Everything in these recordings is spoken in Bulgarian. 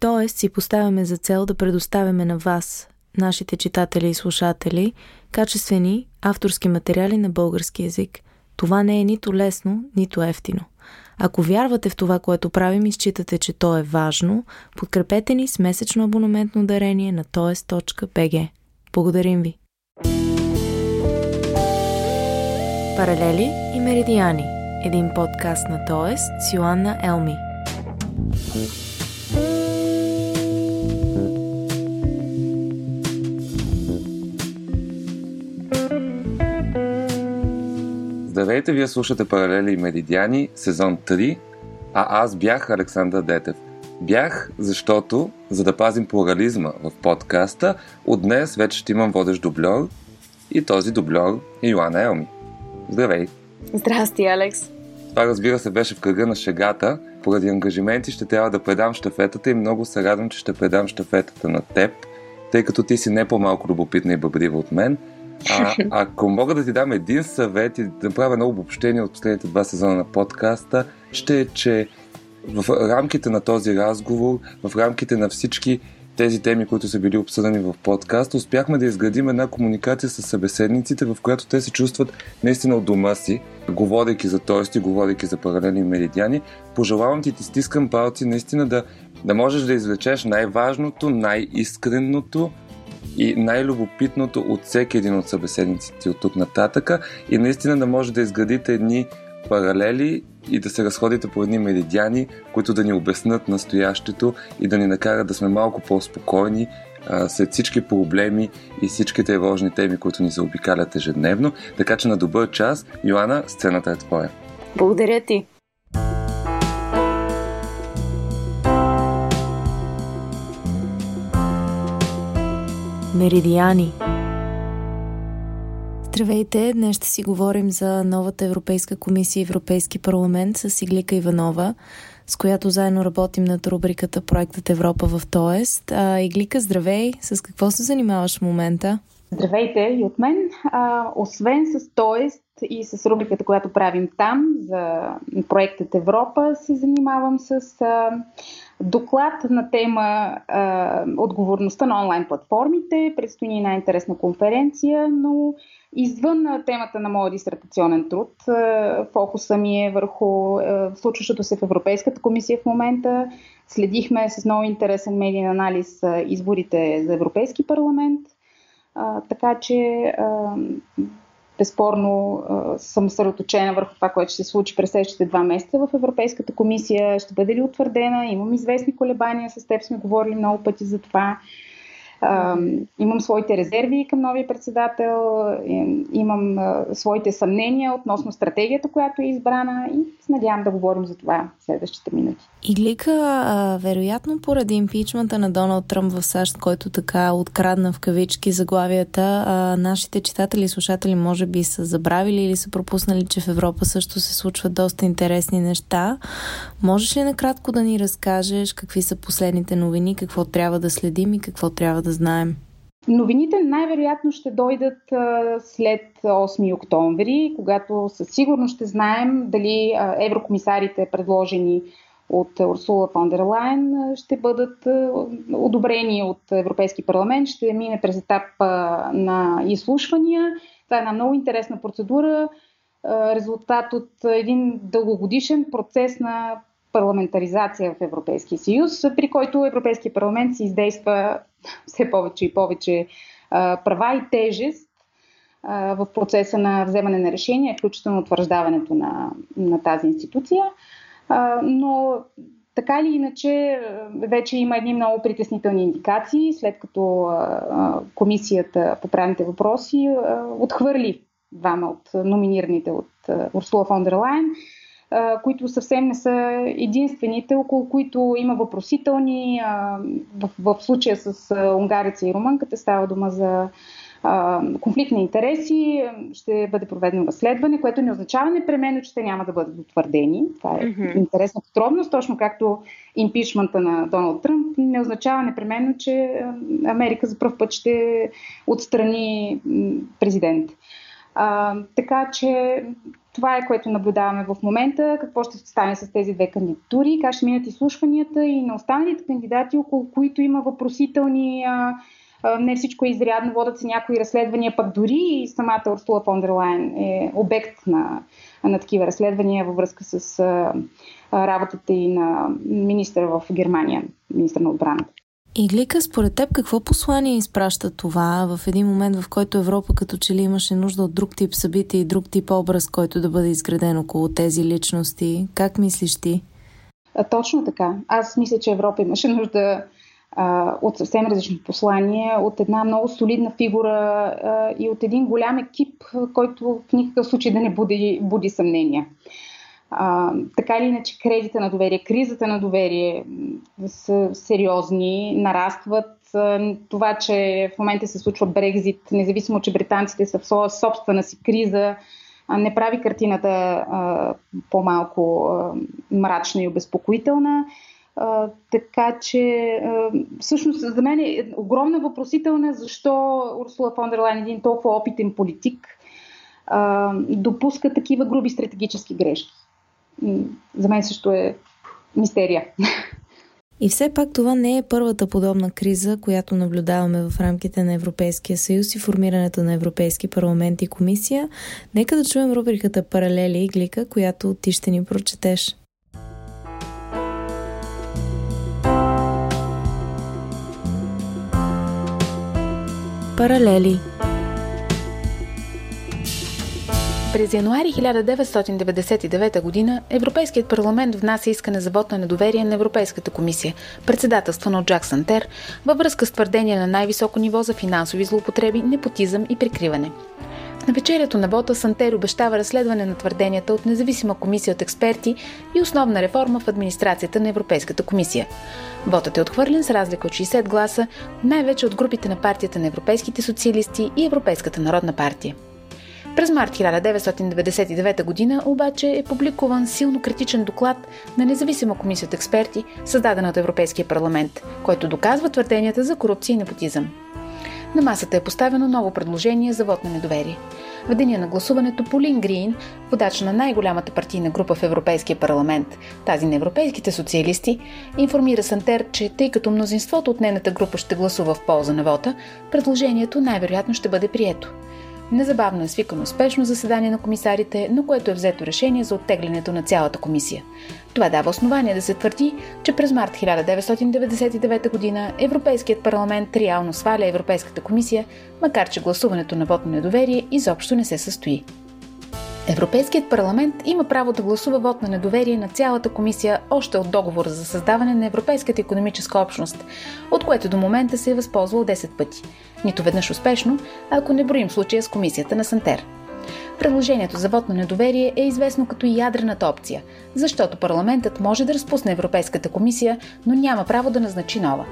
т.е. си поставяме за цел да предоставяме на вас, нашите читатели и слушатели, качествени авторски материали на български язик. Това не е нито лесно, нито ефтино. Ако вярвате в това, което правим и считате, че то е важно, подкрепете ни с месечно абонаментно дарение на toes.bg. Благодарим ви! Паралели и меридиани. Един подкаст на Тоест с Йоанна Елми. Здравейте, вие слушате Паралели и Меридиани, сезон 3, а аз бях Александър Детев. Бях, защото, за да пазим плурализма в подкаста, от днес вече ще имам водещ дублер и този дублер е Йоанна Елми. Здравей! Здрасти, Алекс! Това разбира се беше в кръга на шегата. Поради ангажименти ще трябва да предам штафетата и много се радвам, че ще предам штафетата на теб, тъй като ти си не по-малко любопитна и бъбрива от мен – а, ако мога да ти дам един съвет и да направя едно обобщение от последните два сезона на подкаста, ще е, че в рамките на този разговор, в рамките на всички тези теми, които са били обсъдени в подкаста, успяхме да изградим една комуникация с събеседниците, в която те се чувстват наистина от дома си, говорейки за тоести, говорейки за паралелни меридиани. Пожелавам ти, ти стискам палци наистина да, да можеш да извлечеш най-важното, най-искренното, и най-любопитното от всеки един от събеседниците от тук нататъка и наистина да може да изградите едни паралели и да се разходите по едни меридиани, които да ни обяснат настоящето и да ни накарат да сме малко по-спокойни а, след всички проблеми и всички тревожни теми, които ни заобикалят ежедневно. Така че на добър час, Йоанна, сцената е твоя. Благодаря ти. Меридиани. Здравейте! Днес ще си говорим за новата Европейска комисия и Европейски парламент с Иглика Иванова, с която заедно работим над рубриката Проектът Европа в Тоест. А, Иглика, здравей! С какво се занимаваш в момента? Здравейте и от мен. А, освен с Тоест и с рубриката, която правим там за проектът Европа, се занимавам с а, доклад на тема а, Отговорността на онлайн платформите. Предстои ни една интересна конференция, но извън темата на моя дисертационен труд, фокуса ми е върху случващото се в Европейската комисия в момента. Следихме с много интересен медиен анализ изборите за Европейски парламент. А, така че а, безспорно съм съсредоточена върху това, което ще се случи през следващите два месеца в Европейската комисия. Ще бъде ли утвърдена? Имам известни колебания. С теб сме говорили много пъти за това. Имам своите резерви към новия председател, имам своите съмнения относно стратегията, която е избрана и се надявам да говорим за това в следващите минути. Иглика, а, вероятно поради импичмента на Доналд Тръмп в САЩ, който така открадна в кавички заглавията, нашите читатели и слушатели може би са забравили или са пропуснали, че в Европа също се случват доста интересни неща. Можеш ли накратко да ни разкажеш какви са последните новини, какво трябва да следим и какво трябва да знаем? Новините най-вероятно ще дойдат след 8 октомври, когато със сигурност ще знаем дали еврокомисарите, предложени от Урсула фон дер Лайн, ще бъдат одобрени от Европейски парламент, ще мине през етап на изслушвания. Това е една много интересна процедура, резултат от един дългогодишен процес на парламентаризация в Европейския съюз, при който Европейския парламент се издейства все повече и повече права и тежест в процеса на вземане на решения, включително утвърждаването на, на тази институция. Но така или иначе, вече има едни много притеснителни индикации, след като комисията по правните въпроси отхвърли двама от номинираните от Урсула фон дер Лайн, които съвсем не са единствените, около които има въпросителни. В, в случая с унгарица и румънката става дума за конфликт на интереси, ще бъде проведено разследване, което не означава непременно, че те няма да бъдат утвърдени. Това е mm-hmm. интересна подробност, точно както импичмента на Доналд Тръмп не означава непременно, че Америка за първ път ще отстрани президент. А, така че това е което наблюдаваме в момента. Какво ще стане с тези две кандидатури, как ще минат изслушванията и на останалите кандидати, около които има въпросителни. А, не всичко е изрядно, водят се някои разследвания, пък дори и самата Урсула фон дер Лайен е обект на, на такива разследвания във връзка с а, работата и на министър в Германия, министър на отбраната. Иглика, според теб какво послание изпраща това в един момент, в който Европа като че ли имаше нужда от друг тип събития и друг тип образ, който да бъде изграден около тези личности? Как мислиш ти? А, точно така. Аз мисля, че Европа имаше нужда а, от съвсем различно послание, от една много солидна фигура а, и от един голям екип, който в никакъв случай да не буди, буди съмнения. А, така или иначе, кредита на доверие, кризата на доверие са сериозни, нарастват. Това, че в момента се случва Брекзит, независимо, че британците са в своя собствена си криза, не прави картината а, по-малко а, мрачна и обезпокоителна. А, така че, а, всъщност, за мен е огромна въпросителна защо Урсула фон дер Лайн, един толкова опитен политик, а, допуска такива груби стратегически грешки за мен също е мистерия. И все пак това не е първата подобна криза, която наблюдаваме в рамките на Европейския съюз и формирането на Европейски парламент и комисия. Нека да чуем рубриката Паралели и Глика, която ти ще ни прочетеш. Паралели През януари 1999 г. Европейският парламент внася искане за вод на недоверие на Европейската комисия, председателствана от Джак Сантер, във връзка с твърдения на най-високо ниво за финансови злоупотреби, непотизъм и прикриване. В навечерието на вота Сантер обещава разследване на твърденията от независима комисия от експерти и основна реформа в администрацията на Европейската комисия. Вотът е отхвърлен с разлика от 60 гласа, най-вече от групите на партията на европейските социалисти и Европейската народна партия. През март 1999 г. обаче е публикуван силно критичен доклад на независима комисия от експерти, създадена от Европейския парламент, който доказва твърденията за корупция и непотизъм. На масата е поставено ново предложение за вод на недоверие. В деня на гласуването Полин Грин, водач на най-голямата партийна група в Европейския парламент, тази на европейските социалисти, информира Сантер, че тъй като мнозинството от нейната група ще гласува в полза на вота, предложението най-вероятно ще бъде прието. Незабавно е свикано спешно заседание на комисарите, на което е взето решение за оттеглянето на цялата комисия. Това дава основание да се твърди, че през март 1999 г. Европейският парламент реално сваля Европейската комисия, макар че гласуването на вод на недоверие изобщо не се състои. Европейският парламент има право да гласува вод на недоверие на цялата комисия още от договора за създаване на Европейската економическа общност, от което до момента се е възползвал 10 пъти. Нито веднъж успешно, ако не броим случая с комисията на Сантер. Предложението за вод на недоверие е известно като ядрената опция, защото парламентът може да разпусне Европейската комисия, но няма право да назначи нова.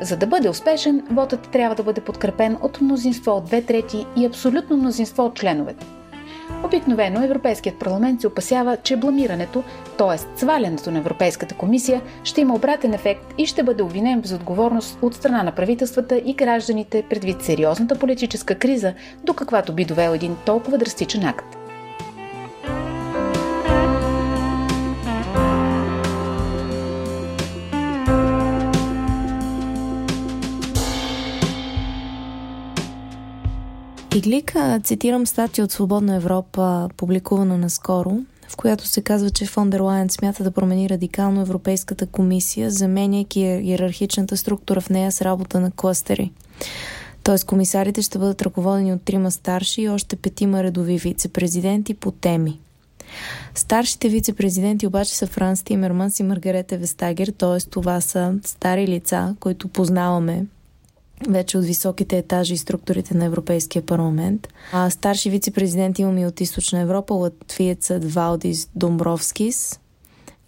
За да бъде успешен, вотът трябва да бъде подкрепен от мнозинство от две трети и абсолютно мнозинство от членовете. Обикновено Европейският парламент се опасява, че бламирането, т.е. свалянето на Европейската комисия, ще има обратен ефект и ще бъде обвинен без отговорност от страна на правителствата и гражданите предвид сериозната политическа криза, до каквато би довел един толкова драстичен акт. Иглика, цитирам статия от Свободна Европа, публикувана наскоро, в която се казва, че фон дер Лайен смята да промени радикално Европейската комисия, заменяйки иерархичната структура в нея с работа на кластери. Тоест комисарите ще бъдат ръководени от трима старши и още петима редови вице-президенти по теми. Старшите вице-президенти обаче са Франс Тимерманс и Маргарета Вестагер, т.е. това са стари лица, които познаваме вече от високите етажи и структурите на Европейския парламент. А старши вице-президент имаме от Източна Европа, латвиецът Валдис Домбровскис,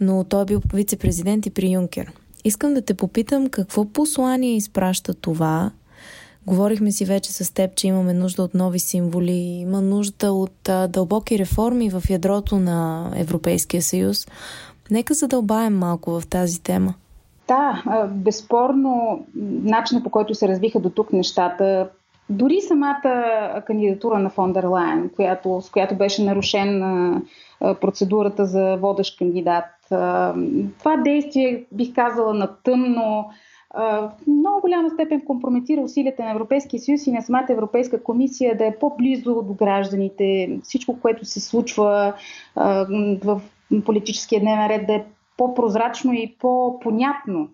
но той е бил вице-президент и при Юнкер. Искам да те попитам какво послание изпраща това. Говорихме си вече с теб, че имаме нужда от нови символи, има нужда от а, дълбоки реформи в ядрото на Европейския съюз. Нека задълбаем малко в тази тема. Да, безспорно, начинът по който се развиха до тук нещата дори самата кандидатура на Фондер Лайн, която, с която беше нарушена процедурата за водещ кандидат, това действие, бих казала, на тъмно, в много голяма степен компрометира усилията на Европейския съюз и на самата Европейска комисия да е по-близо до гражданите. Всичко, което се случва в политическия дневен ред, да е по-прозрачно и по-понятно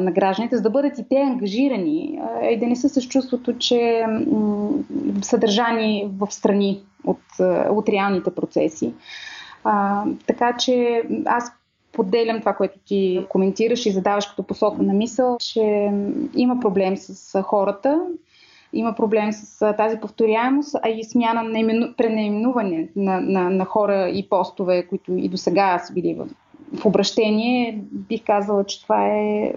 на гражданите, за да бъдат и те ангажирани и да не са с чувството, че съдържани в страни от, от реалните процеси. А, така че аз поделям това, което ти коментираш и задаваш като посока на мисъл, че има проблем с хората, има проблем с тази повторяемост, а и смяна на имену, пренаименуване на, на, на хора и постове, които и до сега са били в, в обращение. Бих казала, че това е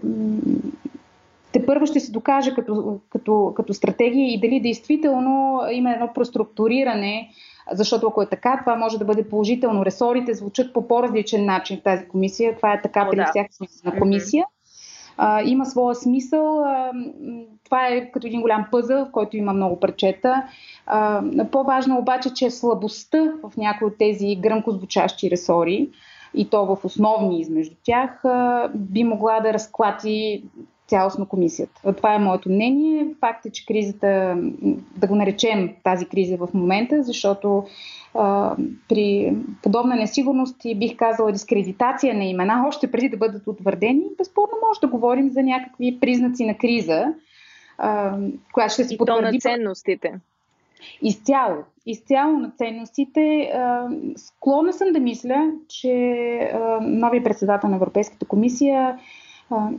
те първо ще се докаже като, като, като стратегия и дали действително има едно проструктуриране защото ако е така, това може да бъде положително. Ресорите звучат по по-различен начин в тази комисия. Това е така О, при да. всяка смисъл комисия. А, има своя смисъл. А, това е като един голям пъзъл, в който има много парчета. А, по-важно обаче, че слабостта в някои от тези гръмко звучащи ресори и то в основни измежду тях, би могла да разклати цялостно комисията. Това е моето мнение. Факт е, че кризата, да го наречем тази криза в момента, защото а, при подобна несигурност и бих казала дискредитация на имена, още преди да бъдат утвърдени, безспорно може да говорим за някакви признаци на криза, а, която ще се потвърди. на ценностите. Изцяло. Изцяло на ценностите. Склонна съм да мисля, че новия председател на Европейската комисия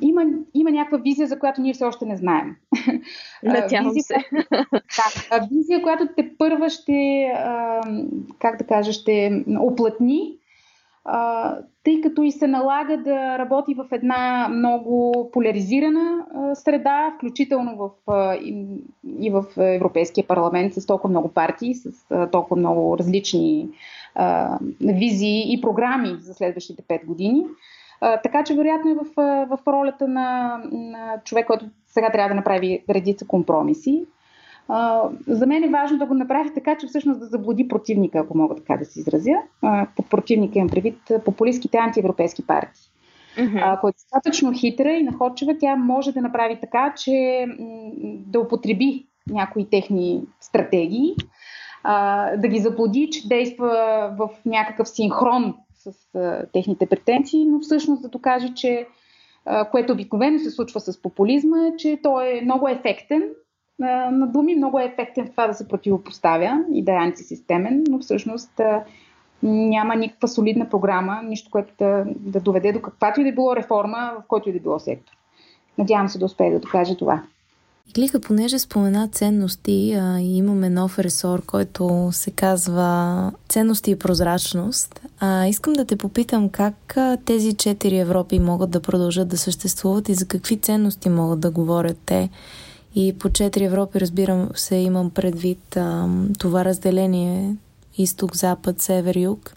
има, има някаква визия, за която ние все още не знаем. Надявам се. Да, визия, която те първа ще, как да кажа, ще оплътни, тъй като и се налага да работи в една много поляризирана среда, включително в, и, и в Европейския парламент с толкова много партии, с толкова много различни визии и програми за следващите 5 години. Така че, вероятно, е в, в ролята на, на човек, който сега трябва да направи редица компромиси. А, за мен е важно да го направи така, че всъщност да заблуди противника, ако мога така да се изразя. А, под противника имам предвид популистските антиевропейски партии. Uh-huh. Ако е достатъчно хитра и находчива, тя може да направи така, че да употреби някои техни стратегии, а, да ги заблуди, че действа в някакъв синхрон с а, техните претенции, но всъщност да докаже, че а, което обикновено се случва с популизма, е, че той е много ефектен на думи, много е ефектен това да се противопоставя и да е антисистемен, но всъщност няма никаква солидна програма, нищо, което да, да доведе до каквато и да било реформа, в който и да било сектор. Надявам се да успее да докаже това. Иглика, понеже спомена ценности, а, имаме нов ресор, който се казва ценности и прозрачност, а, искам да те попитам как а, тези четири Европи могат да продължат да съществуват и за какви ценности могат да говорят те. И по четири Европи, разбирам се, имам предвид а, това разделение изток-запад, север-юг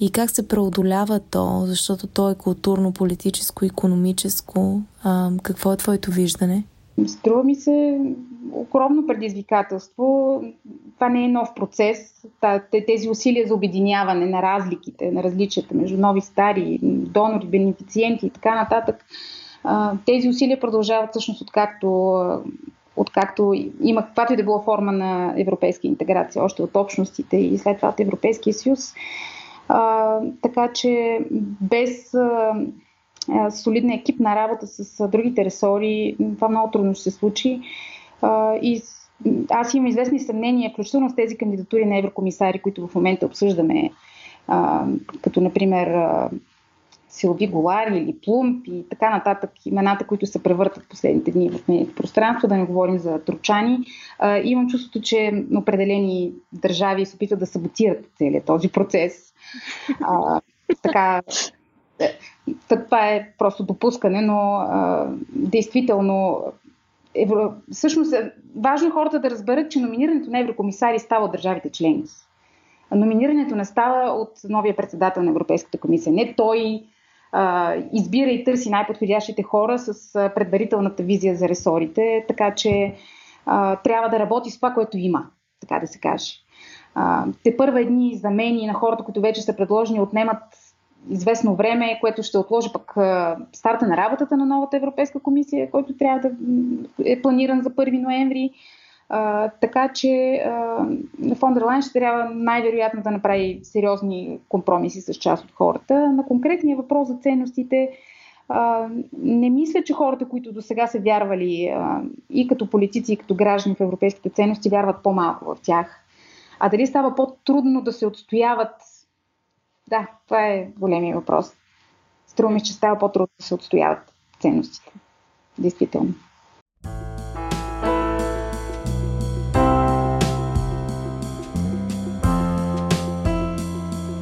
и как се преодолява то, защото то е културно, политическо, економическо. А, какво е твоето виждане? Струва ми се огромно предизвикателство. Това не е нов процес. Тези усилия за обединяване на разликите, на различията между нови, стари, донори, бенефициенти и така нататък, тези усилия продължават всъщност откакто, откакто има каквато и да било форма на европейска интеграция, още от общностите и след това от Европейския съюз. А, така че без солидна екипна работа с другите ресори, това много трудно ще се случи. И аз имам известни съмнения, включително с тези кандидатури на еврокомисари, които в момента обсъждаме, като например Силви Голари или Плумп и така нататък, имената, които се превъртат последните дни в медийното пространство, да не говорим за тручани. имам чувството, че определени държави се опитват да саботират целият този процес. А, така, това е просто допускане, но а, действително евро... всъщност е важно хората да разберат, че номинирането на еврокомисари става от държавите членки. Номинирането не става от новия председател на Европейската комисия. Не той избира и търси най-подходящите хора с предварителната визия за ресорите, така че трябва да работи с това, което има, така да се каже. Те първа едни замени на хората, които вече са предложени, отнемат известно време, което ще отложи пък старта на работата на новата Европейска комисия, който трябва да е планиран за 1 ноември. А, така че Фондер Лайн ще трябва най-вероятно да направи сериозни компромиси с част от хората. На конкретния въпрос за ценностите, а, не мисля, че хората, които до сега са вярвали а, и като политици, и като граждани в европейските ценности, вярват по-малко в тях. А дали става по-трудно да се отстояват да, това е големия въпрос. Струва че става по-трудно да се отстояват ценностите. Действително.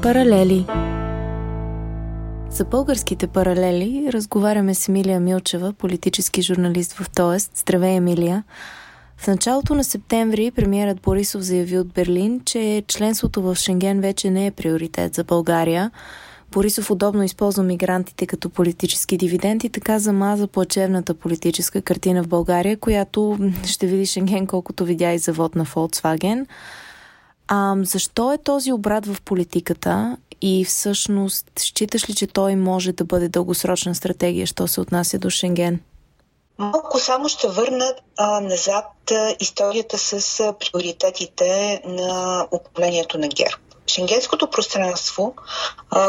Паралели За българските паралели разговаряме с Емилия Милчева, политически журналист в Тоест. Здравей, Емилия! В началото на септември премиерът Борисов заяви от Берлин, че членството в Шенген вече не е приоритет за България. Борисов удобно използва мигрантите като политически дивиденд и така замаза плачевната политическа картина в България, която ще види Шенген колкото видя и завод на Volkswagen. А защо е този обрат в политиката и всъщност считаш ли, че той може да бъде дългосрочна стратегия, що се отнася до Шенген? Малко само ще върна а, назад а, историята с а, приоритетите на управлението на ГЕРБ. Шенгенското пространство,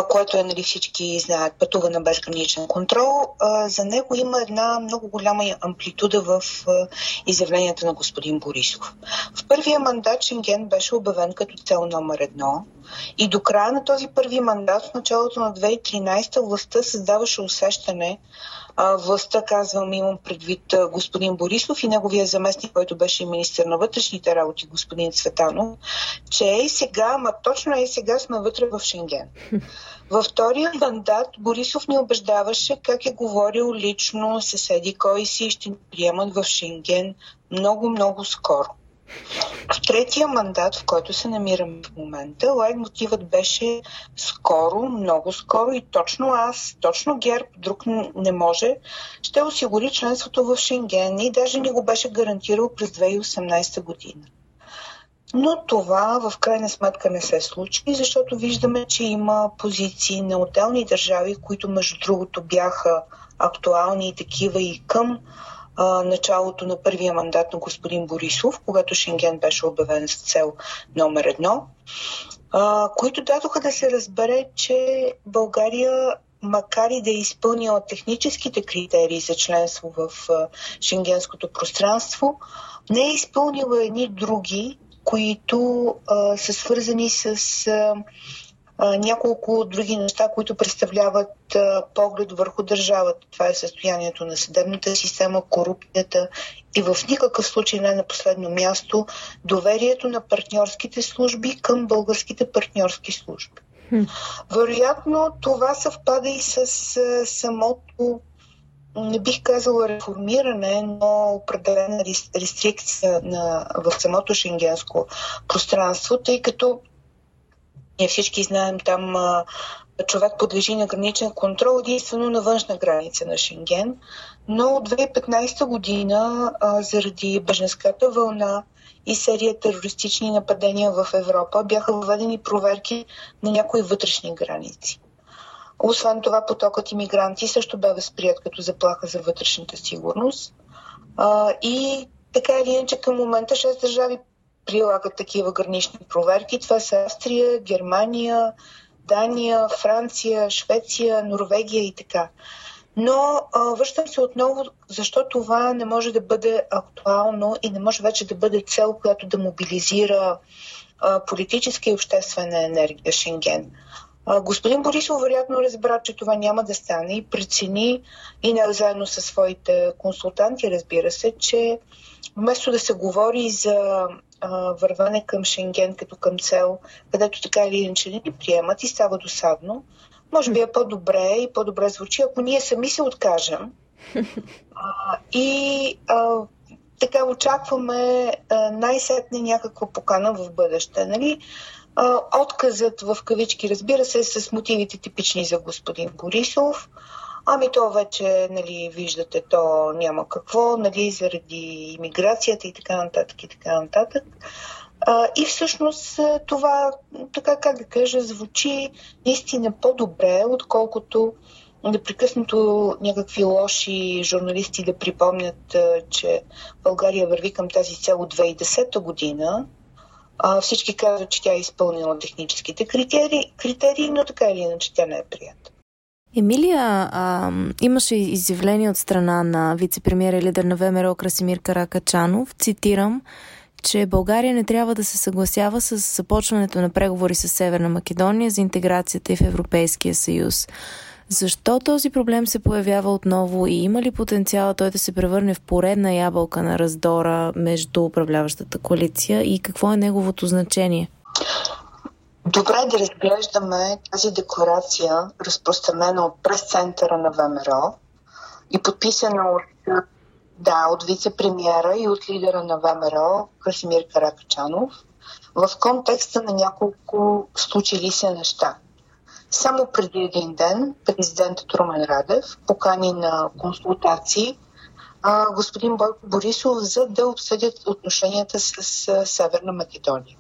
което е, нали, всички знаят, пътува на безграничен контрол, за него има една много голяма амплитуда в изявленията на господин Борисов. В първия мандат Шенген беше обявен като цел номер едно и до края на този първи мандат, в началото на 2013 властта създаваше усещане, властта, казвам, имам предвид господин Борисов и неговия заместник, който беше министър на вътрешните работи, господин Цветанов, че е сега, ама точно е сега сме вътре в Шенген. Във втория мандат Борисов ни убеждаваше как е говорил лично съседи, кой си ще ни приемат в Шенген много-много скоро. В третия мандат, в който се намираме в момента, лайт мотивът беше скоро, много скоро и точно аз, точно ГЕРБ, друг не може, ще осигури членството в Шенген и даже ни го беше гарантирал през 2018 година. Но това в крайна сметка не се случи, защото виждаме, че има позиции на отделни държави, които между другото бяха актуални и такива и към а, началото на първия мандат на господин Борисов, когато Шенген беше обявен с цел номер едно, а, които дадоха да се разбере, че България макар и да е изпълнила техническите критерии за членство в шенгенското пространство, не е изпълнила едни други, които а, са свързани с а, няколко други неща, които представляват поглед върху държавата. Това е състоянието на съдебната система, корупцията и в никакъв случай не на последно място доверието на партньорските служби към българските партньорски служби. Вероятно това съвпада и с самото не бих казала реформиране, но определена рестрикция на, в самото шенгенско пространство, тъй като ние всички знаем, там човек подлежи на граничен контрол единствено на външна граница на Шенген. Но от 2015 година, заради беженската вълна и серия терористични нападения в Европа, бяха въведени проверки на някои вътрешни граници. Освен това, потокът иммигранти също бе възприят като заплаха за вътрешната сигурност. И така или иначе към момента 6 държави прилагат такива гранични проверки. Това са Австрия, Германия, Дания, Франция, Швеция, Норвегия и така. Но връщам се отново, защо това не може да бъде актуално и не може вече да бъде цел, която да мобилизира а, политическа и обществена енергия Шенген. А, господин Борисов вероятно разбра, че това няма да стане и прецени и не заедно със своите консултанти, разбира се, че вместо да се говори за върване към Шенген като към цел, където така или иначе не ни приемат и става досадно, може би е по-добре и по-добре звучи, ако ние сами се откажем. А, и а, така очакваме най-сетне някаква покана в бъдеще. Нали? Отказът в кавички, разбира се, с мотивите типични за господин Борисов. Ами то вече, нали, виждате, то няма какво, нали, заради иммиграцията и така нататък и така нататък. А, и всъщност това, така как да кажа, звучи наистина по-добре, отколкото непрекъснато някакви лоши журналисти да припомнят, че България върви към тази цел от 2010 година. А, всички казват, че тя е изпълнила техническите критерии, критерии, но така или иначе тя не е прията. Емилия, а, имаше изявление от страна на вице-премьера и лидер на ВМРО Красимир Каракачанов. Цитирам, че България не трябва да се съгласява с започването на преговори с Северна Македония за интеграцията и в Европейския съюз. Защо този проблем се появява отново и има ли потенциала той да се превърне в поредна ябълка на раздора между управляващата коалиция и какво е неговото значение? Добре да разглеждаме тази декларация, разпространена от прес-центъра на ВМРО и подписана от, да, от вице-премьера и от лидера на ВМРО Красимир Каракачанов в контекста на няколко случили се неща. Само преди един ден президентът Румен Радев покани на консултации а, господин Бойко Борисов, за да обсъдят отношенията с, с Северна Македония.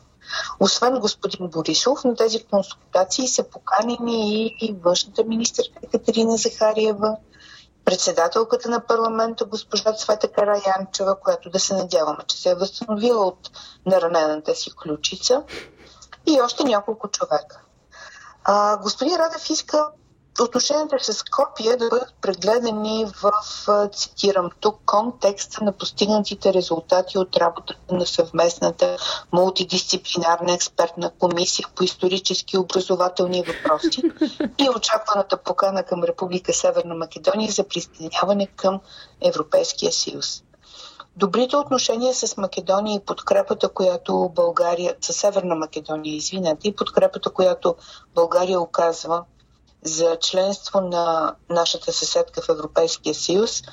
Освен господин Борисов, на тези консултации са поканени и, и външната министърка Екатерина Захариева, председателката на парламента госпожа Цвета Караянчева, която да се надяваме, че се е възстановила от наранената си ключица и още няколко човека. А, господин Радев иска отношенията с Скопия да бъдат прегледани в, цитирам тук, контекста на постигнатите резултати от работата на съвместната мултидисциплинарна експертна комисия по исторически и образователни въпроси и очакваната покана към Република Северна Македония за присъединяване към Европейския съюз. Добрите отношения с Македония и подкрепата, която България, с Северна Македония, извинете, и подкрепата, която България оказва за членство на нашата съседка в Европейския съюз,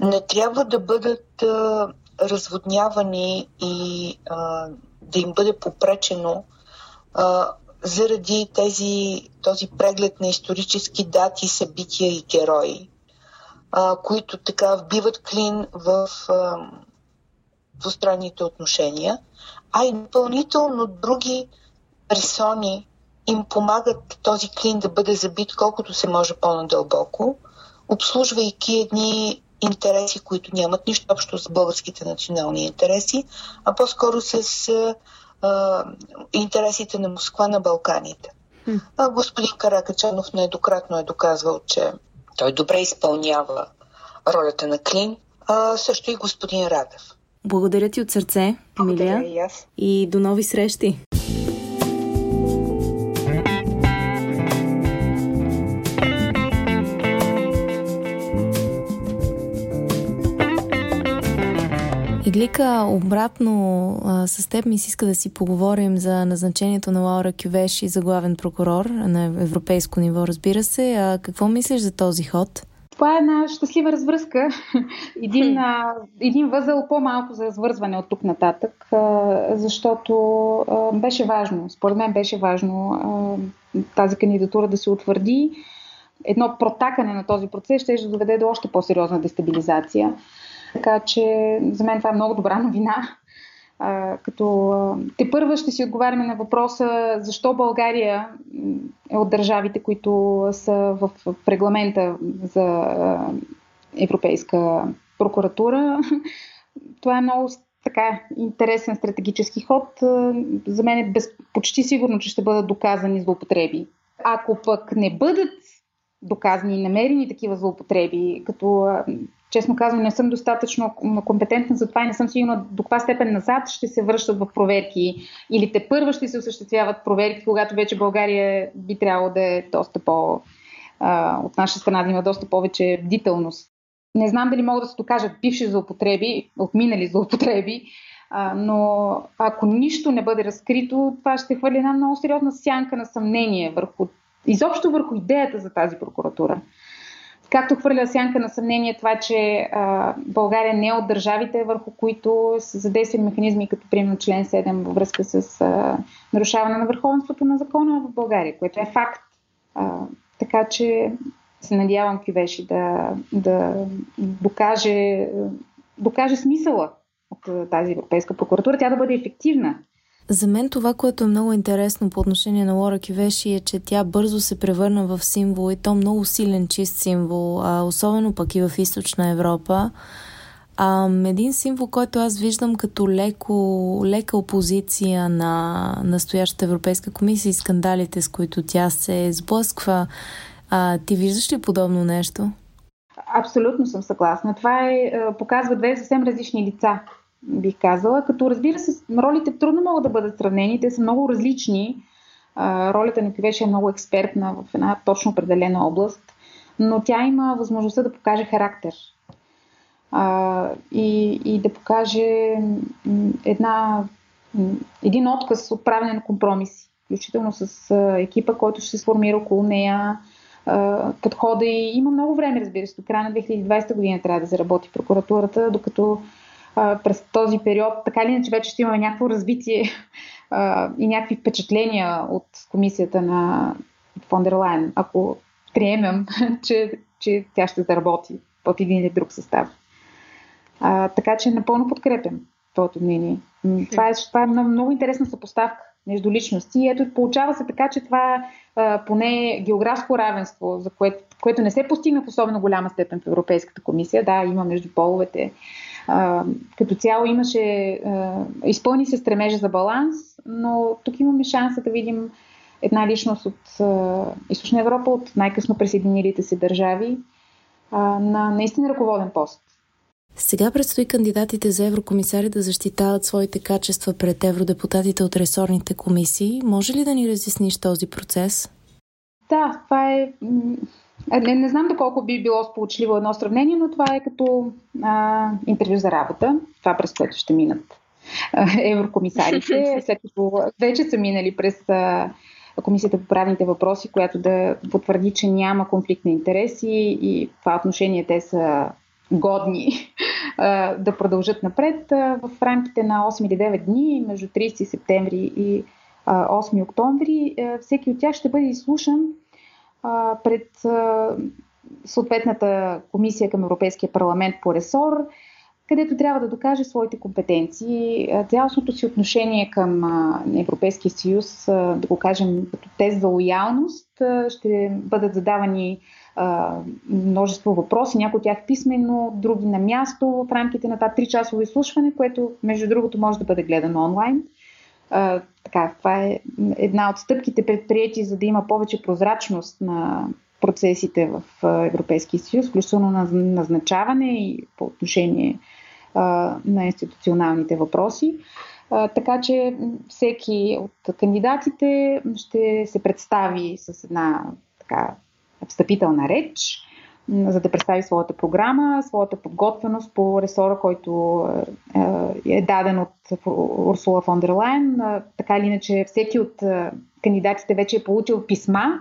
не трябва да бъдат а, разводнявани и а, да им бъде попречено а, заради тези, този преглед на исторически дати, събития и герои, а, които така вбиват клин в а, двустранните отношения, а и допълнително други персони им помагат този клин да бъде забит колкото се може по-надълбоко, обслужвайки едни интереси, които нямат нищо общо с българските национални интереси, а по-скоро с а, интересите на Москва на Балканите. А господин Каракачанов нееднократно е доказвал, че той добре изпълнява ролята на Клин, а също и господин Радев. Благодаря ти от сърце, Емилия. И, аз. и до нови срещи. Иглика, обратно а, с теб ми се иска да си поговорим за назначението на Лаура Кювеши за главен прокурор на европейско ниво, разбира се. А, какво мислиш за този ход? Това е една щастлива развръзка. Един, а, един възел по-малко за развързване от тук нататък, а, защото а, беше важно, според мен беше важно а, тази кандидатура да се утвърди. Едно протакане на този процес ще доведе до още по-сериозна дестабилизация. Така че за мен това е много добра новина. Като те първа ще си отговаряме на въпроса защо България е от държавите, които са в, в регламента за а, Европейска прокуратура. Това е много така интересен стратегически ход. За мен е без, почти сигурно, че ще бъдат доказани злоупотреби. Ако пък не бъдат доказани и намерени такива злоупотреби, като честно казвам, не съм достатъчно компетентна за това и не съм сигурна до каква степен назад ще се връщат в проверки или те първа ще се осъществяват проверки, когато вече България би трябвало да е доста по... От наша страна да има доста повече бдителност. Не знам дали могат да се докажат бивши злоупотреби, отминали злоупотреби, но ако нищо не бъде разкрито, това ще хвърли една много сериозна сянка на съмнение върху изобщо върху идеята за тази прокуратура. Както хвърля сянка на съмнение това, че а, България не е от държавите, върху които са задействани механизми, като примерно член 7 във връзка с а, нарушаване на върховенството на закона в България, което е факт. А, така че се надявам Кювеши да, да докаже, докаже смисъла от тази Европейска прокуратура, тя да бъде ефективна. За мен това, което е много интересно по отношение на Лора Кивеши е, че тя бързо се превърна в символ и то много силен, чист символ, особено пък и в източна Европа. Един символ, който аз виждам като леко, лека опозиция на настоящата Европейска комисия и скандалите, с които тя се сблъсква. Ти виждаш ли подобно нещо? Абсолютно съм съгласна. Това е, показва две съвсем различни лица, бих казала. Като разбира се, ролите трудно могат да бъдат сравнени, те са много различни. Ролята на Кивеше е много експертна в една точно определена област, но тя има възможността да покаже характер и, и да покаже една, един отказ от правене на компромиси, включително с екипа, който ще се сформира около нея, подхода и има много време, разбира се, до края на 2020 година трябва да заработи прокуратурата, докато през този период, така или иначе вече ще имаме някакво развитие и някакви впечатления от комисията на Фондерлайн, ако приемем, че, че тя ще заработи в един или друг състав. А, така че напълно подкрепям твоето мнение. Това е, това е много, много интересна съпоставка между личности. И ето, получава се така, че това а, поне географско равенство, за което, което не се постигна в особено голяма степен в Европейската комисия. Да, има между половете. А, като цяло имаше, а, изпълни се стремежа за баланс, но тук имаме шанса да видим една личност от а, Източна Европа, от най-късно присъединилите се държави, а, на наистина ръководен пост. Сега предстои кандидатите за еврокомисари да защитават своите качества пред евродепутатите от ресорните комисии. Може ли да ни разясниш този процес? Да, това е. Не, не знам доколко би било сполучливо едно сравнение, но това е като а, интервю за работа. Това през което ще минат а, еврокомисарите, след като вече са минали през а, Комисията по правните въпроси, която да потвърди, че няма конфликт на интереси и в това отношение те са годни да продължат напред в рамките на 8 или 9 дни, между 30 септември и 8 октомври. Всеки от тях ще бъде изслушан пред съответната комисия към Европейския парламент по ресор, където трябва да докаже своите компетенции, цялостното си отношение към Европейския съюз, да го кажем като тест за лоялност, ще бъдат задавани а, множество въпроси, някои от тях писменно, други на място в рамките на това 3-часово изслушване, което между другото може да бъде гледано онлайн. Така, това е една от стъпките предприяти, за да има повече прозрачност на процесите в Европейския съюз, включително на назначаване и по отношение на институционалните въпроси. Така че всеки от кандидатите ще се представи с една така встъпителна реч, за да представи своята програма, своята подготвеност по ресора, който е, е даден от Урсула фон дер Лайен. Така или иначе, всеки от кандидатите вече е получил писма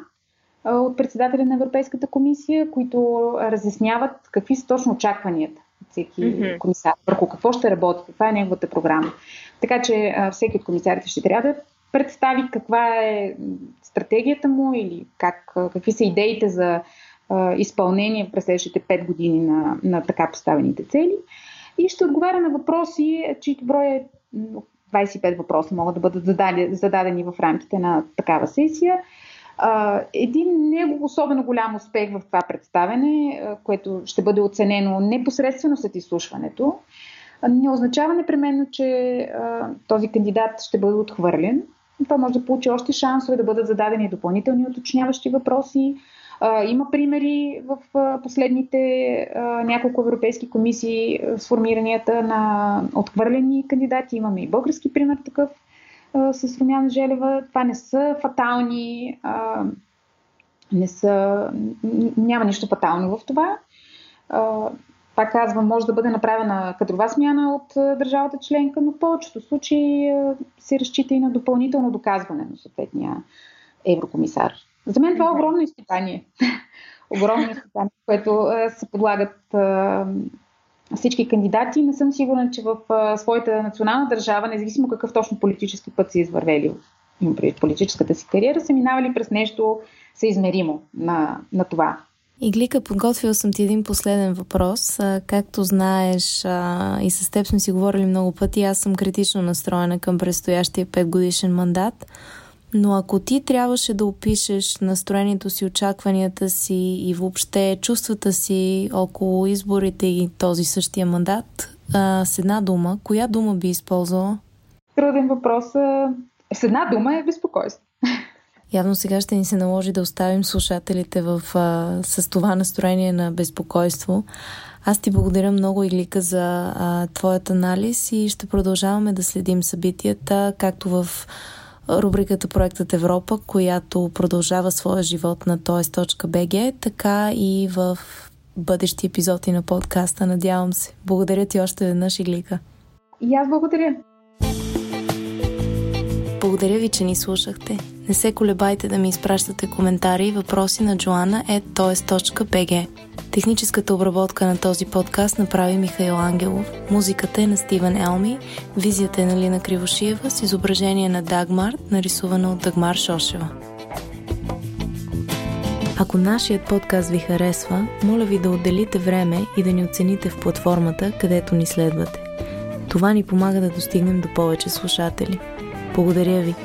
от председателя на Европейската комисия, които разясняват какви са точно очакванията от всеки mm-hmm. комисар, върху какво ще работи, каква е неговата програма. Така че всеки от комисарите ще трябва да представи каква е стратегията му или как, какви са идеите за изпълнение през следващите 5 години на, на така поставените цели. И ще отговаря на въпроси, чието брой е 25 въпроса могат да бъдат зададени, в рамките на такава сесия. Един него особено голям успех в това представене, което ще бъде оценено непосредствено след изслушването, не означава непременно, че този кандидат ще бъде отхвърлен той може да получи още шансове да бъдат зададени допълнителни уточняващи въпроси. Има примери в последните няколко европейски комисии с формиранията на отхвърлени кандидати. Имаме и български пример такъв с Румяна Желева. Това не са фатални, не са, няма нищо фатално в това пак казвам, може да бъде направена кадрова смяна от държавата членка, но в повечето случаи се разчита и на допълнително доказване на съответния еврокомисар. За мен това е огромно изпитание. огромно изпитание, което се подлагат всички кандидати. Не съм сигурна, че в своята национална държава, независимо какъв точно политически път са извървели в политическата си кариера, са минавали през нещо съизмеримо на, на това. Иглика, подготвил съм ти един последен въпрос. Както знаеш и с теб сме си говорили много пъти, аз съм критично настроена към предстоящия 5 годишен мандат. Но ако ти трябваше да опишеш настроението си, очакванията си и въобще чувствата си около изборите и този същия мандат, с една дума, коя дума би използвала? Труден въпрос. С една дума е безпокойство. Явно сега ще ни се наложи да оставим слушателите в, а, с това настроение на безпокойство. Аз ти благодаря много, Иглика, за а, твоят анализ и ще продължаваме да следим събитията, както в рубриката Проектът Европа, която продължава своя живот на tos.bg, така и в бъдещи епизоди на подкаста, надявам се. Благодаря ти още веднъж, Иглика. И аз благодаря. Благодаря ви, че ни слушахте. Не се колебайте да ми изпращате коментари и въпроси на joanna.toes.bg. Техническата обработка на този подкаст направи Михаил Ангелов. Музиката е на Стивен Елми, визията е на Лина Кривошиева с изображение на Дагмар, нарисувана от Дагмар Шошева. Ако нашият подкаст ви харесва, моля ви да отделите време и да ни оцените в платформата, където ни следвате. Това ни помага да достигнем до повече слушатели. Благодаря ви!